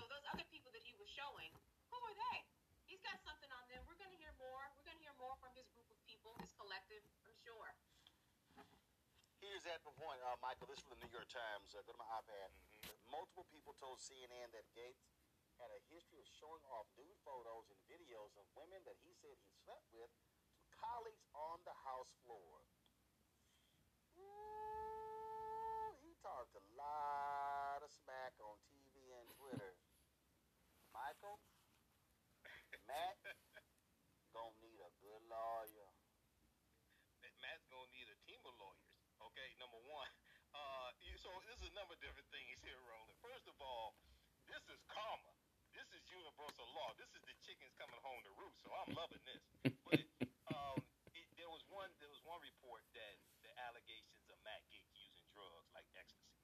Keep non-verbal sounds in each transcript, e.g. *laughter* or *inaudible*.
So those other people that he was showing, who are they? He's got something on them. We're going to hear more. We're going to hear more from his group of people, his collective, I'm sure. Here's at the point, uh, Michael. This is from the New York Times. Uh, go to my iPad. Multiple people told CNN that Gaetz had a history of showing off nude photos and videos of women that he said he slept with to colleagues on the House floor. Ooh, he talked a lot of smack on TV and Twitter. Michael, Matt, gonna need a good lawyer. Matt's gonna need a team of lawyers. Okay, number one. Uh, so this is a number of different things here, Roland. First of all, this is karma. This is universal law. This is the chickens coming home to roost. So I'm loving this. *laughs* But um, it, there was one there was one report that the allegations of Matt Gaetz using drugs like ecstasy.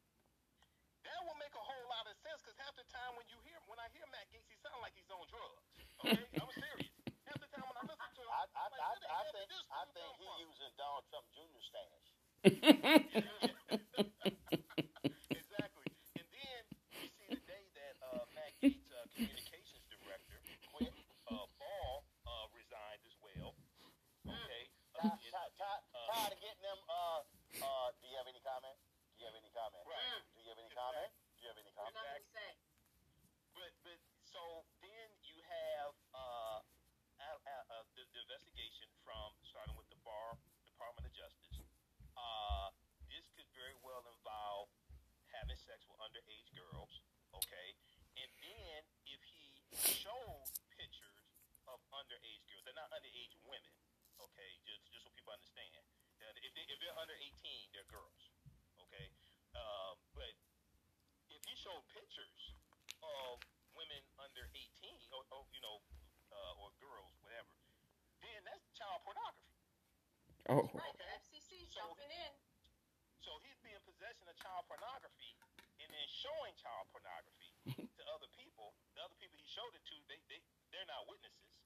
That will make a whole lot of sense because half the time when you hear when I hear Matt Gaetz, he sounds like he's on drugs. Okay, *laughs* I'm serious. Half the time when I listen to him, I, I, I'm like, I, where the I think did I think come he from? using Donald Trump Jr. stash. *laughs* *laughs* exactly. And then we see today that uh, Matt Gaetz, uh, communications director, quit. Uh, Ball uh, resigned as well. Okay. Uh, Tired, it- tired, tired, uh, tired of getting them. Uh, uh, do you have any comment? Do you have any comment? Right. Do you have any comment? Do you have any comment? Nothing to say. But but so then you have uh, uh, the, the investigation from starting with the Barr Department of Justice. Uh, this could very well involve having sex with underage girls. Okay, and then if he showed pictures of underage girls, they're not underage women. Okay, just just so people understand. That if they if they're under 18, they're girls. Okay, um, but if he showed pictures of women under 18, or, or you know, uh, or girls, whatever, then that's child pornography. Oh, Right, the FCC jumping in. So he'd be in possession of child pornography and then showing child pornography *laughs* to other people. The other people he showed it to, they, they, they're not witnesses.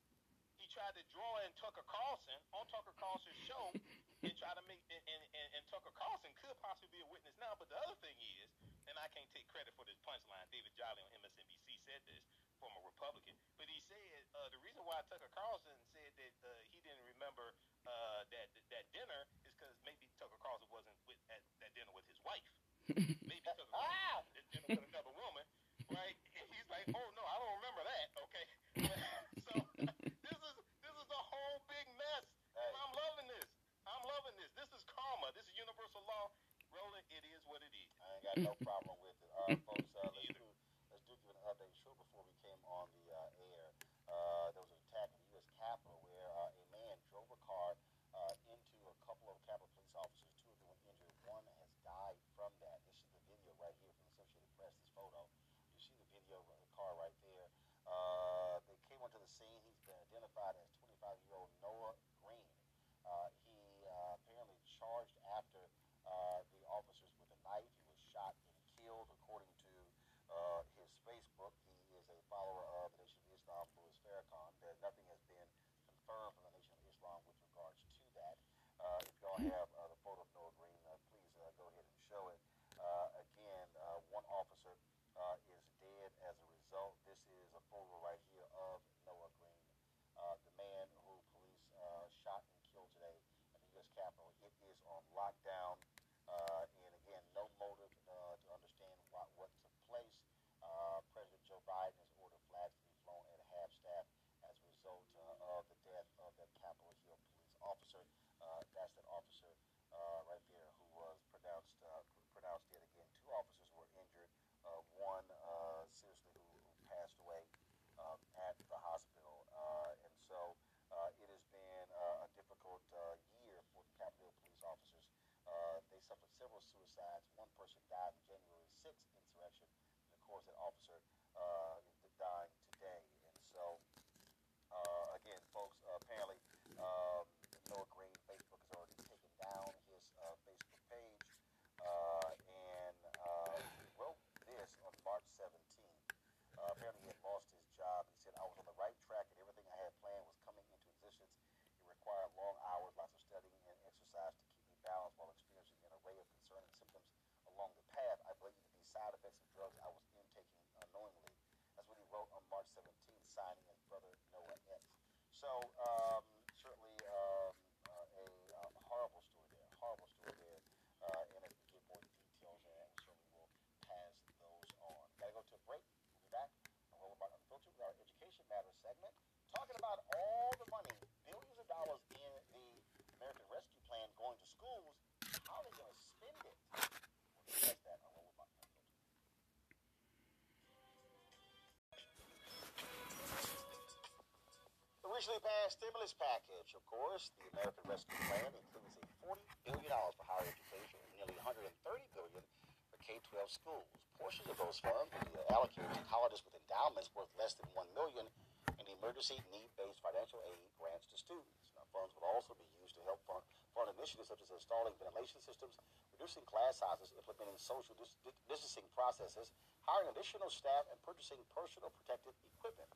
He tried to draw in Tucker Carlson on Tucker Carlson's show *laughs* and try to make, and, and, and, and Tucker Carlson could possibly be a witness now. But the other thing is, and I can't take credit for this punchline, David Jolly on MSNBC said this, former Republican, but he said uh, the reason why Tucker Carlson said that uh, he didn't remember uh, that that dinner is because maybe Tucker Carlson wasn't with at that dinner with his wife. maybe Tucker Carlson at dinner ah! with another woman, right? And he's like, oh no, I don't remember that. Okay, *laughs* so this is this is a whole big mess. And I'm loving this. I'm loving this. This is karma. This is universal law. Roland, it is what it is. I ain't got no problem with it. Uh, folks, uh, let's do let's do give an update. Short before we came on the uh, air, uh, there was an attack in the U.S. Capitol where uh, a man drove a car uh, into a couple of Capitol police officers. Two of them were injured. One has died from that. This is the video right here from the Associated Press. This photo. You see the video of the car right there. Uh, they came onto the scene. He's been identified as 25-year-old Noah Green. Uh, he uh, apparently charged after uh, the officers with a knife. He was shot and killed, according to uh, his Facebook. He is a follower of the Nation of Islam, Louis Farrakhan. There, nothing has been confirmed from the Nation of Islam with regards to that. Uh, if y'all have uh, the photo of Noah Green, uh, please uh, go ahead and show it. Uh, again, uh, one officer uh, is dead as a result. This is a photo right here of Noah Green, uh, the man who police uh, shot and killed today at the U.S. Capitol. It is on lockdown. Uh, and again, no motive uh, to understand what, what took place. Uh, President Joe Biden has ordered flags to be flown at half staff as a result uh, of the death of that Capitol Hill police officer. Uh, that's that officer uh, right there who was pronounced uh, pronounced dead again. Two officers were injured. One seriously who, who passed away um, at the hospital. And so it has been a difficult year for the Capitol police officers. They suffered several suicides. One person died in January 6th insurrection. And of course, that officer dying today. And so, uh, again, folks, uh, apparently, um, Noah Green Facebook has already taken down his uh, Facebook page. Uh, and uh, he wrote this on March 17th. Uh, apparently, he had lost his job. He said, I was on the right track and everything I had planned was coming into existence. It required long hours, lots of studying and exercise to keep me balanced while experiencing an array of concerning symptoms along the path. I believe that these side effects of drugs I was intaking unknowingly. That's what he wrote on March 17th, signing his brother Noah X. So, um, certainly um, uh, a uh, horrible story there, horrible story there. Uh, and as we get more details, uh, we certainly will pass those on. Gotta go to a break. We'll be back About Unfiltered with our Education Matters segment, talking about all recently passed stimulus package, of course, the American Rescue Plan includes a $40 billion for higher education and nearly 130 billion for K-12 schools. Portions of those funds will be allocated to colleges with endowments worth less than 1 million and emergency need-based financial aid grants to students. Now, funds will also be used to help fund, fund initiatives such as installing ventilation systems, reducing class sizes, implementing social dis- distancing processes, hiring additional staff, and purchasing personal protective equipment.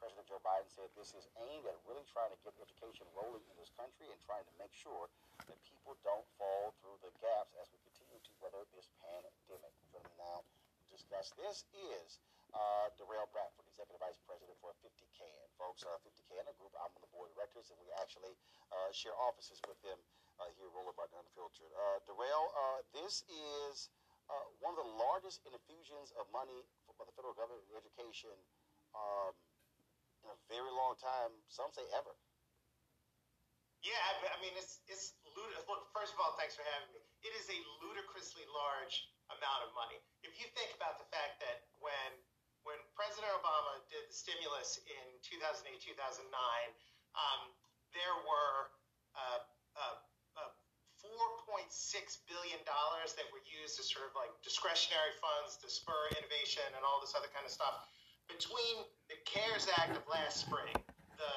President Joe Biden said this is aimed at really trying to get education rolling in this country and trying to make sure that people don't fall through the gaps as we continue to weather this pandemic. Me now to discuss this is uh, Derrell Bradford, Executive Vice President for 50CAN. And Folks, uh, 50CAN, a group, I'm on the board of directors, and we actually uh, share offices with them uh, here at Roland Martin Unfiltered. Uh, Derrell, uh, this is uh, one of the largest infusions of money for, by the federal government in education um, a very long time, some say ever. Yeah, I, I mean, it's it's look. First of all, thanks for having me. It is a ludicrously large amount of money. If you think about the fact that when when President Obama did the stimulus in 2008, 2009, um, there were uh, uh, uh, 4.6 billion dollars that were used as sort of like discretionary funds to spur innovation and all this other kind of stuff. Between the CARES Act of last spring, the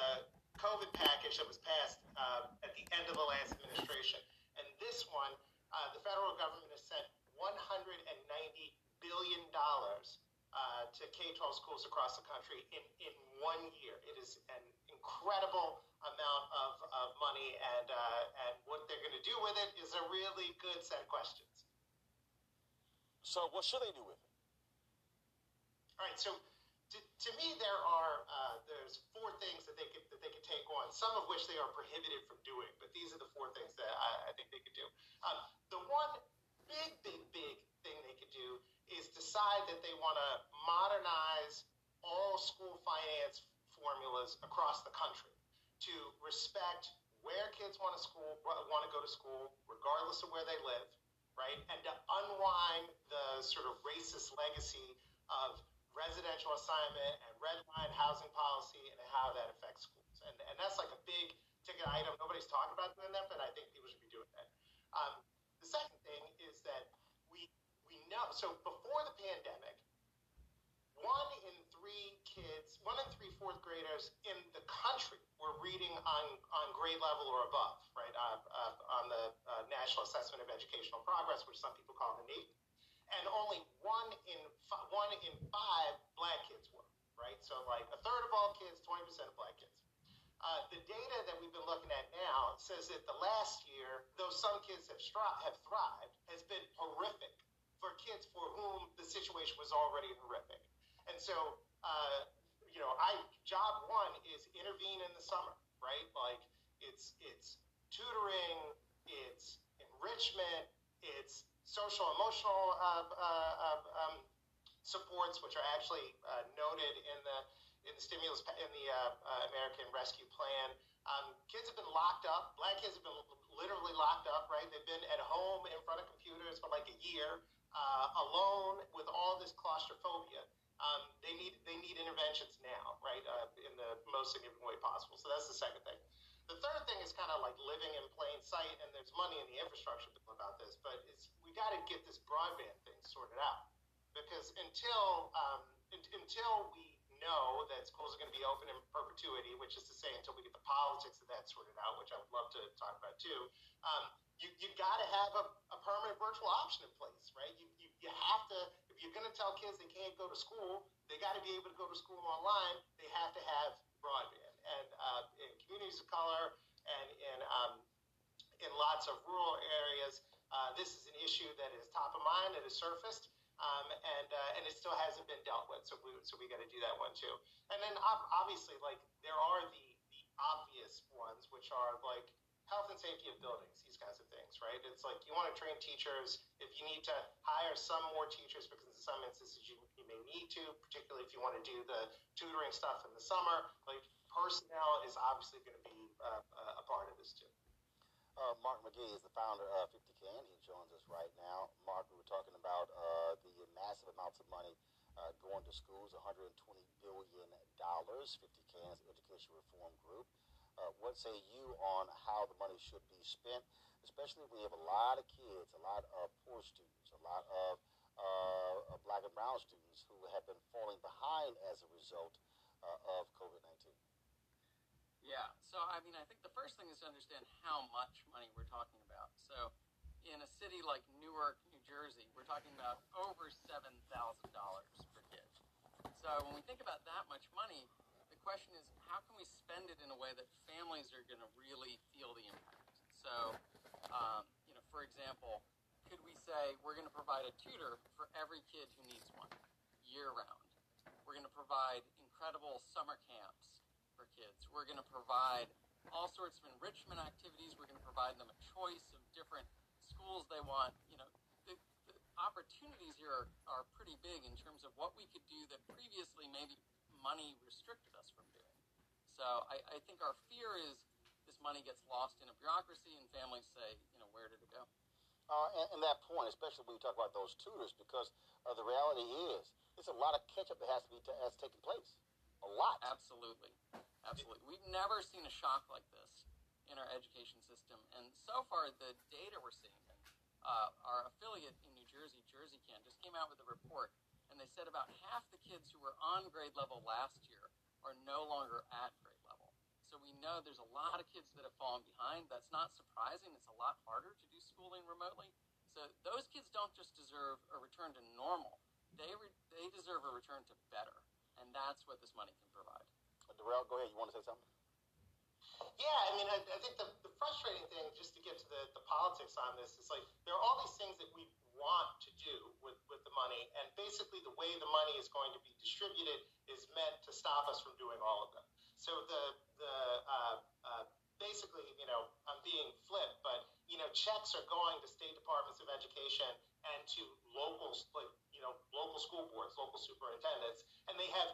COVID package that was passed uh, at the end of the last administration. And this one, uh, the federal government has sent $190 billion uh, to K 12 schools across the country in, in one year. It is an incredible amount of, of money, and, uh, and what they're going to do with it is a really good set of questions. So, what should they do with it? All right, so to, me, there are uh, there's four things that they could that they could take on. Some of which they are prohibited from doing, but these are the four things that I, I think they could do. Um, the one big, big, big thing they could do is decide that they want to modernize all school finance formulas across the country to respect where kids want to school want to go to school, regardless of where they live, right? And to unwind the sort of racist legacy of residential assignment and red line housing policy and how that affects schools. And, and that's like a big ticket item. Nobody's talking about doing that, but I think people should be doing that. Um, the second thing is that we we know so before the pandemic, one in three kids, one in three fourth graders in the country were reading on, on grade level or above, right? Uh, uh, on the uh, National Assessment of Educational Progress, which some people call the NAEP and only one in f- one in five black kids were right. So like a third of all kids, twenty percent of black kids. Uh, the data that we've been looking at now says that the last year, though some kids have stri- have thrived, has been horrific for kids for whom the situation was already horrific. And so, uh, you know, I job one is intervene in the summer, right? Like it's it's tutoring, it's enrichment, it's social emotional uh, uh, um, supports, which are actually uh, noted in the in the stimulus in the American Rescue Plan. Um, kids have been locked up. Black kids have been literally locked up. Right? They've been at home in front of computers for like a year, alone with all this claustrophobia. Um, they need they need interventions now, right? in the most significant way possible. So that's the second thing. The third thing is kind of like living in plain sight, and there's money in the infrastructure bill about this, but it's we got to get this broadband thing sorted out because until um, until we know that schools are going to be open in perpetuity, which is to say until we get the politics of that sorted out, which I would love to talk about too, um, you you got to have a, a permanent virtual option in place, right? You, you you have to if you're going to tell kids they can't go to school, they got to be able to go to school online. They have to have broadband and uh, in communities of color and in um, in lots of rural areas, uh, this is an issue that is top of mind, that has surfaced. um, and uh, and it still hasn't been dealt with. So we so we got to do that one too. And then ob- obviously, like there are the the obvious ones, which are like health and safety of buildings, these kinds of things, right? It's like you want to train teachers. If you need to hire some more teachers, because in some instances you, you may need to, particularly if you want to do the tutoring stuff in the summer, like personnel is obviously going to be uh, a part of this too. Uh, Mark Magee is the founder of 50CAN. He joins us right now. Mark, we were talking about uh, the massive amounts of money uh, going to schools, 120 billion dollars. 50 Cans Education Reform Group. Uh, what say you on how the money should be spent, especially when you have a lot of kids, a lot of poor students, a lot of uh, black and brown students who have been falling behind as a result of COVID 19? Yeah, so I mean, I think the first thing is to understand how much money we're talking about. So, in a city like Newark, New Jersey, we're talking about over $7,000 per kid. So, when we think about that much money, the question is how can we spend it in a way that families are going to really feel the impact? So, um, you know, for example, could we say we're going to provide a tutor for every kid who needs one year round? We're going to provide incredible summer camps kids. We're going to provide all sorts of enrichment activities. We're going to provide them a choice of different schools they want. You know, the, the opportunities here are, are pretty big in terms of what we could do that previously maybe money restricted us from doing. So I, I think our fear is this money gets lost in a bureaucracy and families say, you know, where did it go? Uh, and, and, that point, especially when you talk about those tutors, because uh, the reality is it's a lot of catch up that has to be t- has taken place. A lot. Absolutely, absolutely. We've never seen a shock like this in our education system, and so far the data we're seeing, uh, our affiliate in New Jersey, JerseyCAN, just came out with a report and they said about half the kids who were on grade level last year are no longer at grade level. So we know there's a lot of kids that have fallen behind. That's not surprising. It's a lot harder to do schooling remotely. So those kids don't just deserve a return to normal. They re- they deserve a return to better, and that's what this money can provide. Uh, Derrell, go ahead. You want to say something? Yeah, I mean, I, I think the, the frustrating thing, just to get to the, the politics on this, is like there are all these things that we want to do with, with the money, and basically the way the money is going to be distributed is meant to stop us from doing all of them. So the the uh, uh, basically, you know, I'm being flipped, but you know, checks are going to state departments of education and to local, like you know, local school boards, local superintendents, and they have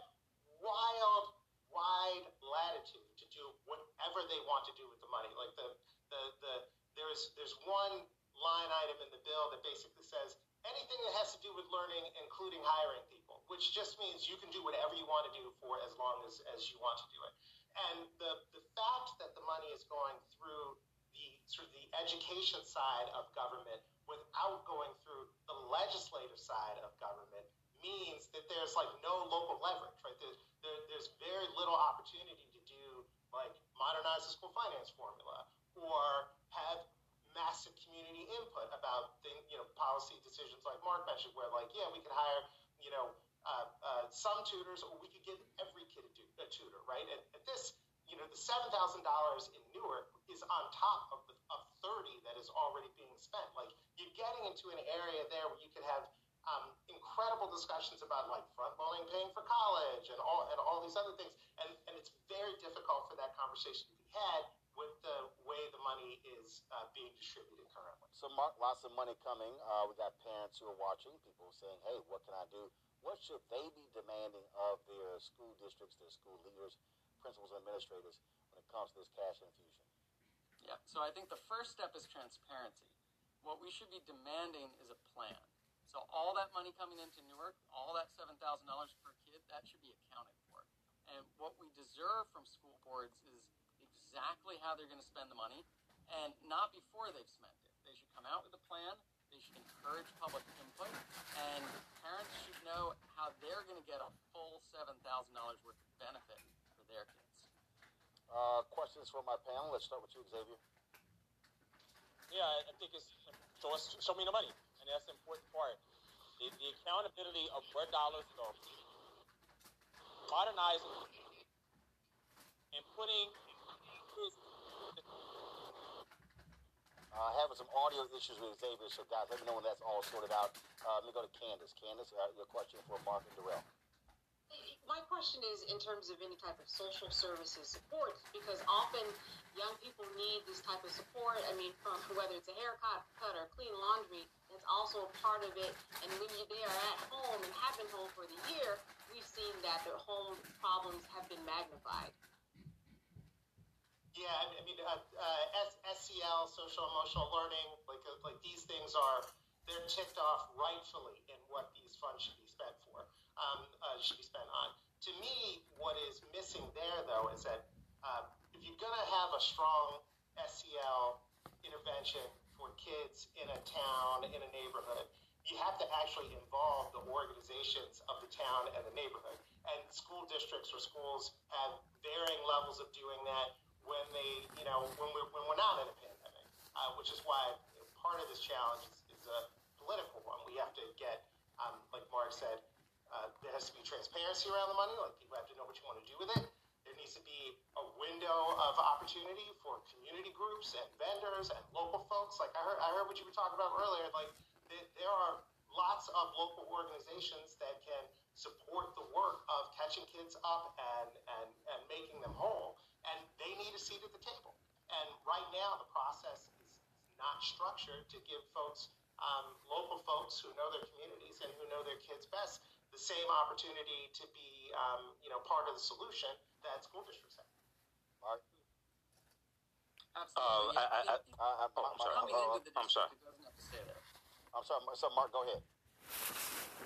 wild, wide latitude to do whatever they want to do with the money. Like the the the there's there's one line item in the bill that basically says anything that has to do with learning, including hiring people, which just means you can do whatever you want to do for as long as, as you want to do it. And the, the fact that the money is going through the sort of the education side of government without going through the legislative side of government means that there's like no local leverage, right? There, there, there's very little opportunity to do like modernize the school finance formula or have massive community input about thing, you know, policy decisions like Mark mentioned, where like, yeah, we could hire, you know, uh, uh, some tutors, or we could give every kid a, a tutor, right? And, and this, you know, the seven thousand dollars in Newark is on top of the of thirty that is already being spent. Like you're getting into an area there where you could have um, incredible discussions about like front loading paying for college and all and all these other things, and and it's very difficult for that conversation to be had with the way the money is uh, being distributed currently. So, Mark, lots of money coming. Uh, we got parents who are watching, people saying, hey, what can I do? What should they be demanding of their school districts, their school leaders, principals, and administrators when it comes to this cash infusion? Yeah, so I think the first step is transparency. What we should be demanding is a plan. So all that money coming into Newark, all that $7,000 per kid, that should be accounted for. And what we deserve from school boards is exactly how they're going to spend the money and not before they've spent it. They should come out with a plan. They should encourage public input, and parents should know how they're going to get a full $7,000 worth of benefit for their kids. Uh, questions for my panel. Let's start with you, Xavier. Yeah, I think it's show us, show me the money, and that's the important part. The, the accountability of where dollars go, modernizing and putting Uh, having some audio issues with Xavier, so guys, let me know when that's all sorted out. Uh, let me go to Candace. Candace, uh, your question for Mark and Derrell. My question is in terms of any type of social services support, because often young people need this type of support. I mean, from whether it's a haircut, cut, or clean laundry, that's also a part of it. And when you, they are at home and have been home for the year, we've seen that their home problems have been magnified. Yeah, I mean, uh, uh, SEL, social emotional learning, like uh, like these things are they're ticked off rightfully in what these funds should be spent for, um, uh, should be spent on. To me, what is missing there though is that uh, if you're gonna have a strong SEL intervention for kids in a town in a neighborhood, you have to actually involve the organizations of the town and the neighborhood. And school districts or schools have varying levels of doing that when they, you know, when we're when we're not in a pandemic, uh, which is why you know, part of this challenge is, is a political one. We have to get, um, like Mark said, uh, there has to be transparency around the money. Like people have to know what you want to do with it. Needs to be a window of opportunity for community groups and vendors and local folks. Like I heard, I heard what you were talking about earlier. Like there, there are lots of local organizations that can support the work of catching kids up and, and, and making them whole. And they need a seat at the table. And right now, the process is not structured to give folks, um, local folks who know their communities and who know their kids best, the same opportunity to be, um, you know, part of the solution that school districts have. Mark? Absolutely. Uh, I- I- I- uh, Oh, Mark- I'm sorry. Mark- Coming into the I'm sorry. district, it doesn't have to stay there. I'm sorry, so Mark, go ahead.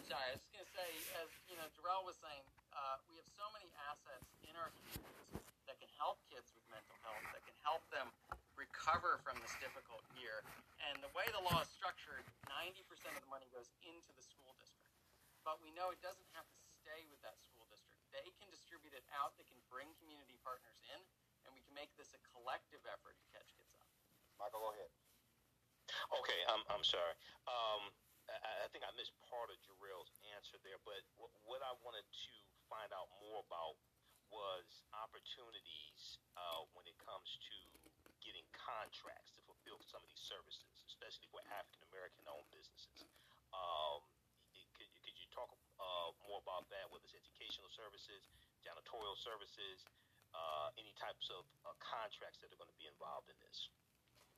Sorry, I was just gonna say, as you know, Derrell was saying, uh, we have so many assets in our communities that can help kids with mental health, that can help them recover from this difficult year. And the way the law is structured, 90% of the money goes into the school district. But we know it doesn't have to stay with that school district. They can distribute it out, they can bring community partners in, and we can make this a collective effort to catch kids up. Michael, go ahead. Okay, I'm, I'm sorry. Um, I, I think I missed part of Derrell's answer there, but w- what I wanted to find out more about was opportunities uh, when it comes to getting contracts to fulfill some of these services, especially for African American owned businesses. Um, y- could, could you talk uh, more about that, whether it's educational services, janitorial services, uh, any types of uh, contracts that are going to be involved in this?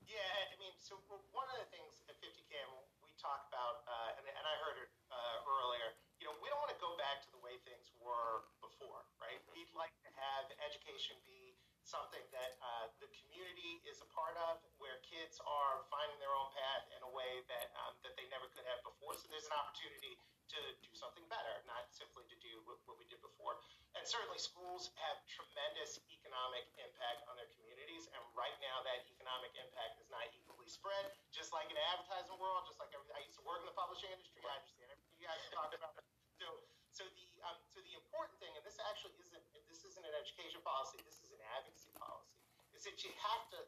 Yeah, I mean, so one of the things at 50CAN we talk about, uh, and, and I heard it uh, earlier, you know, we don't want to go back to the way things were before, right? We'd like to have education be something that uh, the community is a part of, where kids are finding their own path in a way that um, that they never could have before. So there's an opportunity to do something better, not simply to do what, what we did before. And certainly, schools have tremendous economic impact on their communities, and right now, that economic impact is not equally spread. Just like in the advertising world, just like every, I used to work in the publishing industry, I understand everything you guys talk about. *laughs* So, so the um, so the important thing, and this actually isn't this isn't an education policy, this is an advocacy policy, is that you have to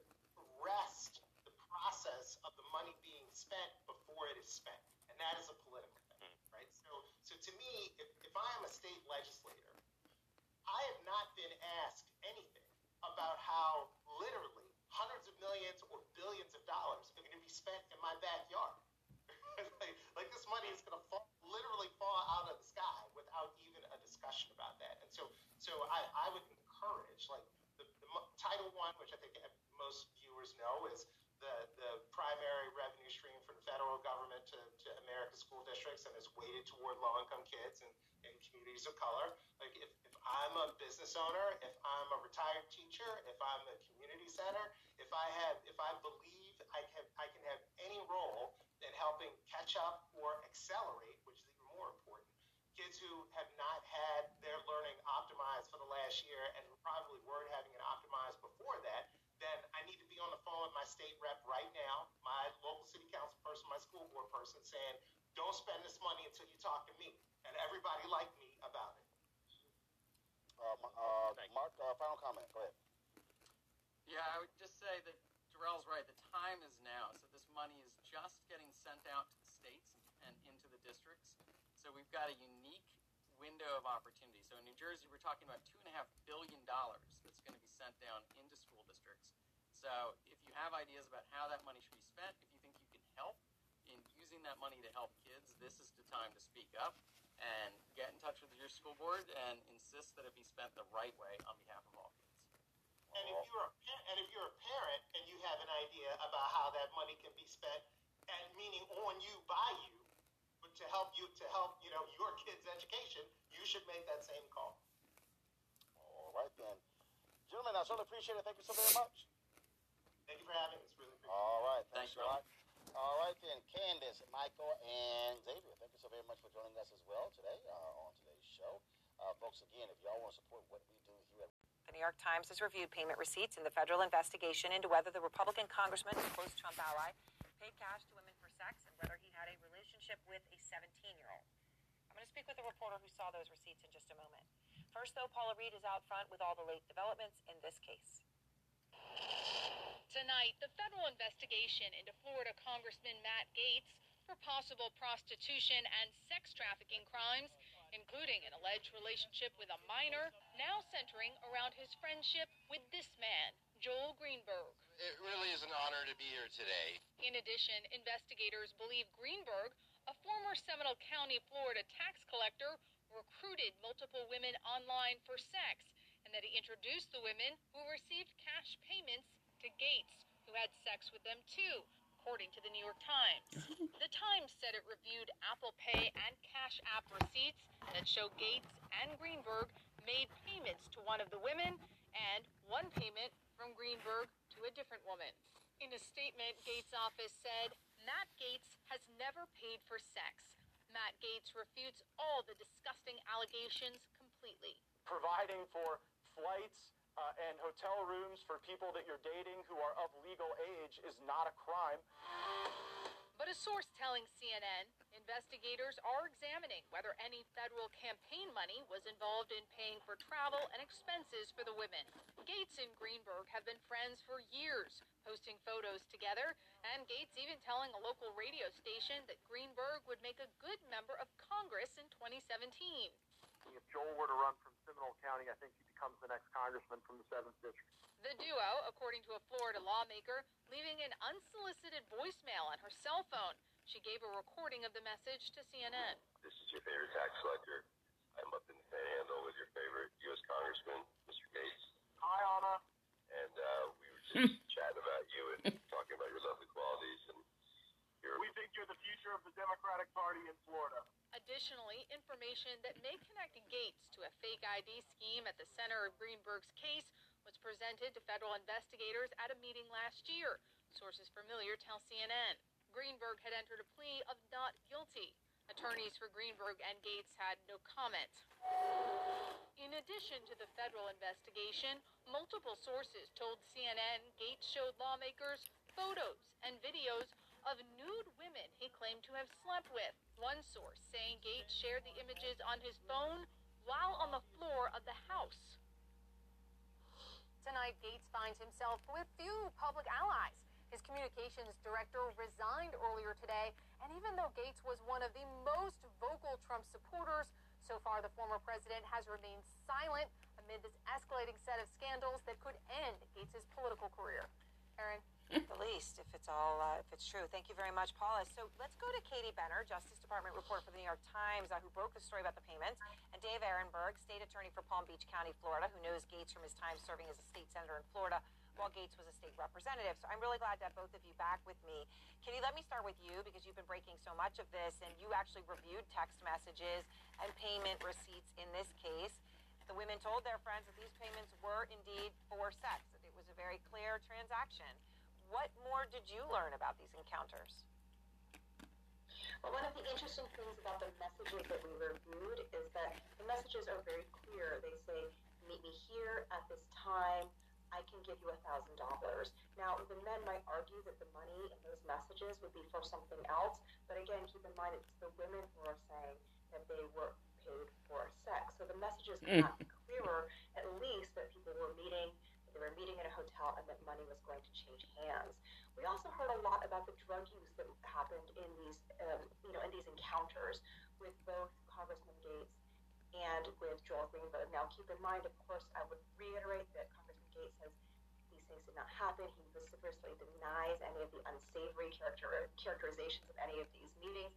rest the process of the money being spent before it is spent, and that is a political thing, right? So, so to me, if, if I am a state legislator, I have not been asked anything about how literally hundreds of millions or billions of dollars are going to be spent in my backyard. *laughs* like, like this money is going to fall, literally fall out of the sky without even a discussion about that. And so, so I, I would encourage like the, the Title One, which I think most viewers know is the, the primary revenue stream from the federal government to, to America's school districts and is weighted toward low income kids and, and communities of color. I'm a business owner, if I'm a retired teacher, if I'm a community center, if I have if I believe I can I can have any role in helping catch up or accelerate, which is even more important, kids who have not had their learning optimized for the last year and probably weren't having it optimized before that, then I need to be on the phone with my state rep right now, my local city council person, my school board person, saying, don't spend this money until you talk to me and everybody like me about it. Uh, uh, Mark, uh, final comment. Go ahead. Yeah, I would just say that Derrell's right. The time is now. So this money is just getting sent out to the states and into the districts. So we've got a unique window of opportunity. So in New Jersey, we're talking about two and a half billion dollars that's going to be sent down into school districts. So if you have ideas about how that money should be spent, spent, if you think you can help in using that money to help kids, this is the time to speak up and get in touch with your school board and insist that it be spent the right way on behalf of all kids. And if you're a pa- and if you're a parent and you have an idea about how that money can be spent, and meaning on you by you, but to help you to help you know your kids' education, you should make that same call. All right then. Gentlemen, I certainly appreciate it. Thank you so very much. Thank you for having us. Really appreciate it. All right. Thanks, Thanks, a lot. All right then, Candace, Michael, and Xavier, thank you so very much for joining us as well today uh, on today's show. Uh, folks, again, if y'all want to support what we do here at The New York Times has reviewed payment receipts in the federal investigation into whether the Republican congressman, close Trump ally, paid cash to women for sex and whether he had a relationship with a 17 year old. I'm going to speak with a reporter who saw those receipts in just a moment. First, though, Paula Reid is out front with all the late developments in this case. Tonight, the federal investigation into Florida Congressman Matt Gaetz for possible prostitution and sex trafficking crimes, including an alleged relationship with a minor, now centering around his friendship with this man, Joel Greenberg. It really is an honor to be here today. In addition, investigators believe Greenberg, a former Seminole County, Florida tax collector, recruited multiple women online for sex and that he introduced the women who received cash payments to Gaetz, who had sex with them too, according to the New York Times. *laughs* The Times said it reviewed Apple Pay and Cash App receipts that show Gaetz and Greenberg made payments to one of the women and one payment from Greenberg to a different woman. In a statement, Gaetz' office said Matt Gaetz has never paid for sex. Matt Gaetz refutes all the disgusting allegations completely. providing for flights uh, and hotel rooms for people that you're dating who are of legal age is not a crime. But a source telling CNN investigators are examining whether any federal campaign money was involved in paying for travel and expenses for the women. Gaetz and Greenberg have been friends for years, posting photos together, and Gaetz even telling a local radio station that Greenberg would make a good member of Congress in 2017. If Joel were to run from Seminole County, I think he becomes the next congressman from the 7th District. The duo, according to a Florida lawmaker, leaving an unsolicited voicemail on her cell phone. She gave a recording of the message to CNN. This is your favorite tax collector. I'm up in the Panhandle with your favorite U.S. Congressman, Mr. Gaetz, Hi, Anna. and uh, we were just *laughs* chatting about you and talking about your lovely qualities and your. We think you're the future of the Democratic Party in Florida. Additionally, information that may connect Gaetz to a fake ID scheme at the center of Greenberg's case was presented to federal investigators at a meeting last year. Sources familiar tell CNN. Greenberg had entered a plea of not guilty. Attorneys for Greenberg and Gaetz had no comment. In addition to the federal investigation, multiple sources told CNN Gaetz showed lawmakers photos and videos of nude women he claimed to have slept with. One source saying Gaetz shared the images on his phone while on the floor of the house. Tonight, Gaetz finds himself with few public allies. His communications director resigned earlier today, and even though Gaetz was one of the most vocal Trump supporters, so far the former president has remained silent amid this escalating set of scandals that could end Gaetz' political career. Erin? The least, if it's all, uh, if it's true. Thank you very much, Paula. So let's go to Katie Benner, Justice Department reporter for the New York Times, uh, who broke the story about the payments, and Dave Aronberg, state attorney for Palm Beach County, Florida, who knows Gaetz from his time serving as a state senator in Florida while Gaetz was a state representative. So I'm really glad to have both of you back with me. Katie, let me start with you because you've been breaking so much of this, and you actually reviewed text messages and payment receipts in this case. The women told their friends that these payments were indeed for sex, it was a very clear transaction. What more did you learn about these encounters? Well, one of the interesting things about the messages that we reviewed is that the messages are very clear. They say, meet me here at this time. I can give you a thousand dollars. Now, the men might argue that the money in those messages would be for something else, but again, keep in mind it's the women who are saying that they were paid for sex. So the messages cannot hmm. be clearer, at least that people were meeting, that they were meeting in a hotel, and that money was going to change hands. We also heard a lot about the drug use that happened in these, um, you know, in these encounters with both Congressman Gaetz and with Joel Greenberg. Now, keep in mind, of course, I would reiterate that Congressman Gaetz has these things did not happen. He vociferously denies any of the unsavory character, characterizations of any of these meetings.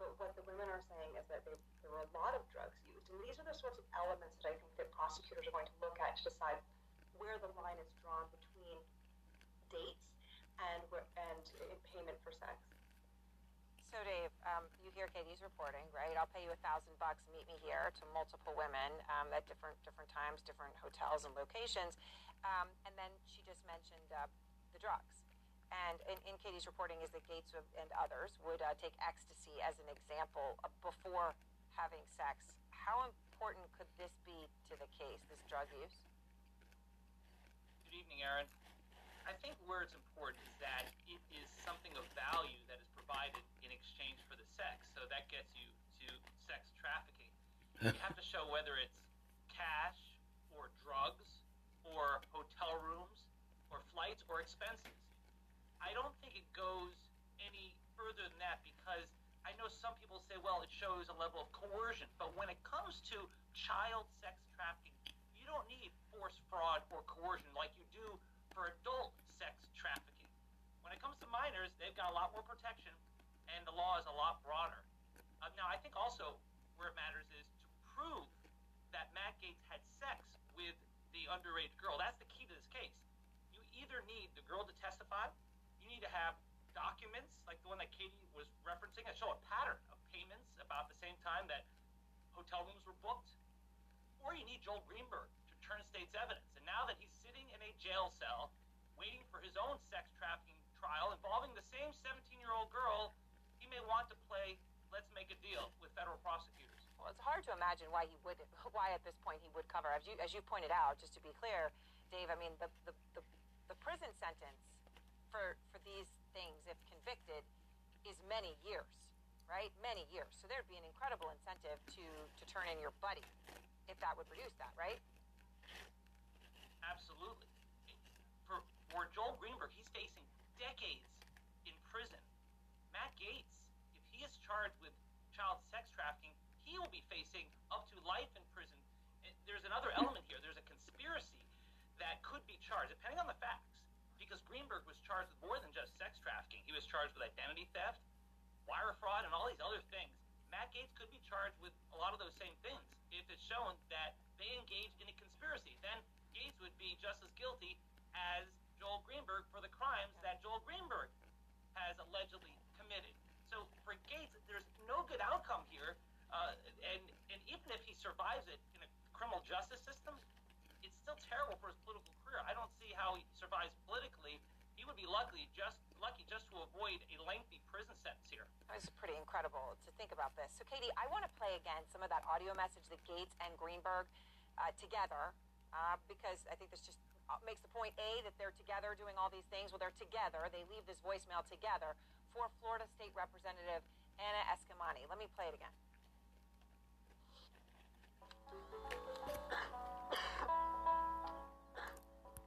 But what the women are saying is that they, there were a lot of drugs used. And these are the sorts of elements that I think that prosecutors are going to look at to decide where the line is drawn between dates and, and payment for sex. So, Dave, um, you hear Katie's reporting, right? I'll pay you a thousand bucks. Meet me here to multiple women um, at different different times, different hotels and locations. Um, and then she just mentioned uh, the drugs. And in, in, Katie's reporting is that Gaetz and others would uh, take ecstasy as an example before having sex. How important could this be to the case, this drug use? Good evening, Erin. I think where it's important is that it is something of value that is provided in exchange for the sex. So that gets you to sex trafficking. you have to show whether it's cash or drugs or hotel rooms or flights or expenses. I don't think it goes any further than that because I know some people say, well, it shows a level of coercion. But when it comes to child sex trafficking, you don't need force, fraud, or coercion like you do for adult sex trafficking. When it comes to minors, they've got a lot more protection, and the law is a lot broader. Uh, now, I think also where it matters is to prove that Matt Gaetz had sex with the underage girl. That's the key to this case. You either need the girl to testify, you need to have documents like the one that Katie was referencing that show a pattern of payments about the same time that hotel rooms were booked, or you need Joel Greenberg to turn state's evidence. And now that he's sitting in a jail cell waiting for his own sex trafficking trial involving the same 17 year old girl, he may want to play let's make a deal with federal prosecutors. Well, it's hard to imagine why he would, why at this point he would cover. As you, as you pointed out, just to be clear, Dave, I mean, the, the, the, the prison sentence for, for these things, if convicted, is many years, right? Many years. So there'd be an incredible incentive to, to turn in your buddy if that would produce that, right? Absolutely. For, for Joel Greenberg, he's facing decades in prison. Matt Gaetz, if he is charged with child sex trafficking, he will be facing up to life in prison. There's another element here. There's a conspiracy that could be charged, depending on the facts, because Greenberg was charged with more than just sex trafficking. He was charged with identity theft, wire fraud, and all these other things. Matt Gaetz could be charged with a lot of those same things if it's shown that they engaged in a conspiracy. Then Would be just as guilty as Joel Greenberg for the crimes that Joel Greenberg has allegedly committed. So for Gaetz, there's no good outcome here. Uh, and, and even if he survives it in a criminal justice system, it's still terrible for his political career. I don't see how he survives politically. He would be lucky just lucky just to avoid a lengthy prison sentence here. It's pretty incredible to think about this. So, Katie, I want to play again some of that audio message that Gaetz and Greenberg uh, together, uh, because I think this just uh, makes the point A, that they're together doing all these things. Well, they're together. They leave this voicemail together for Florida State Representative Anna Eskamani. Let me play it again.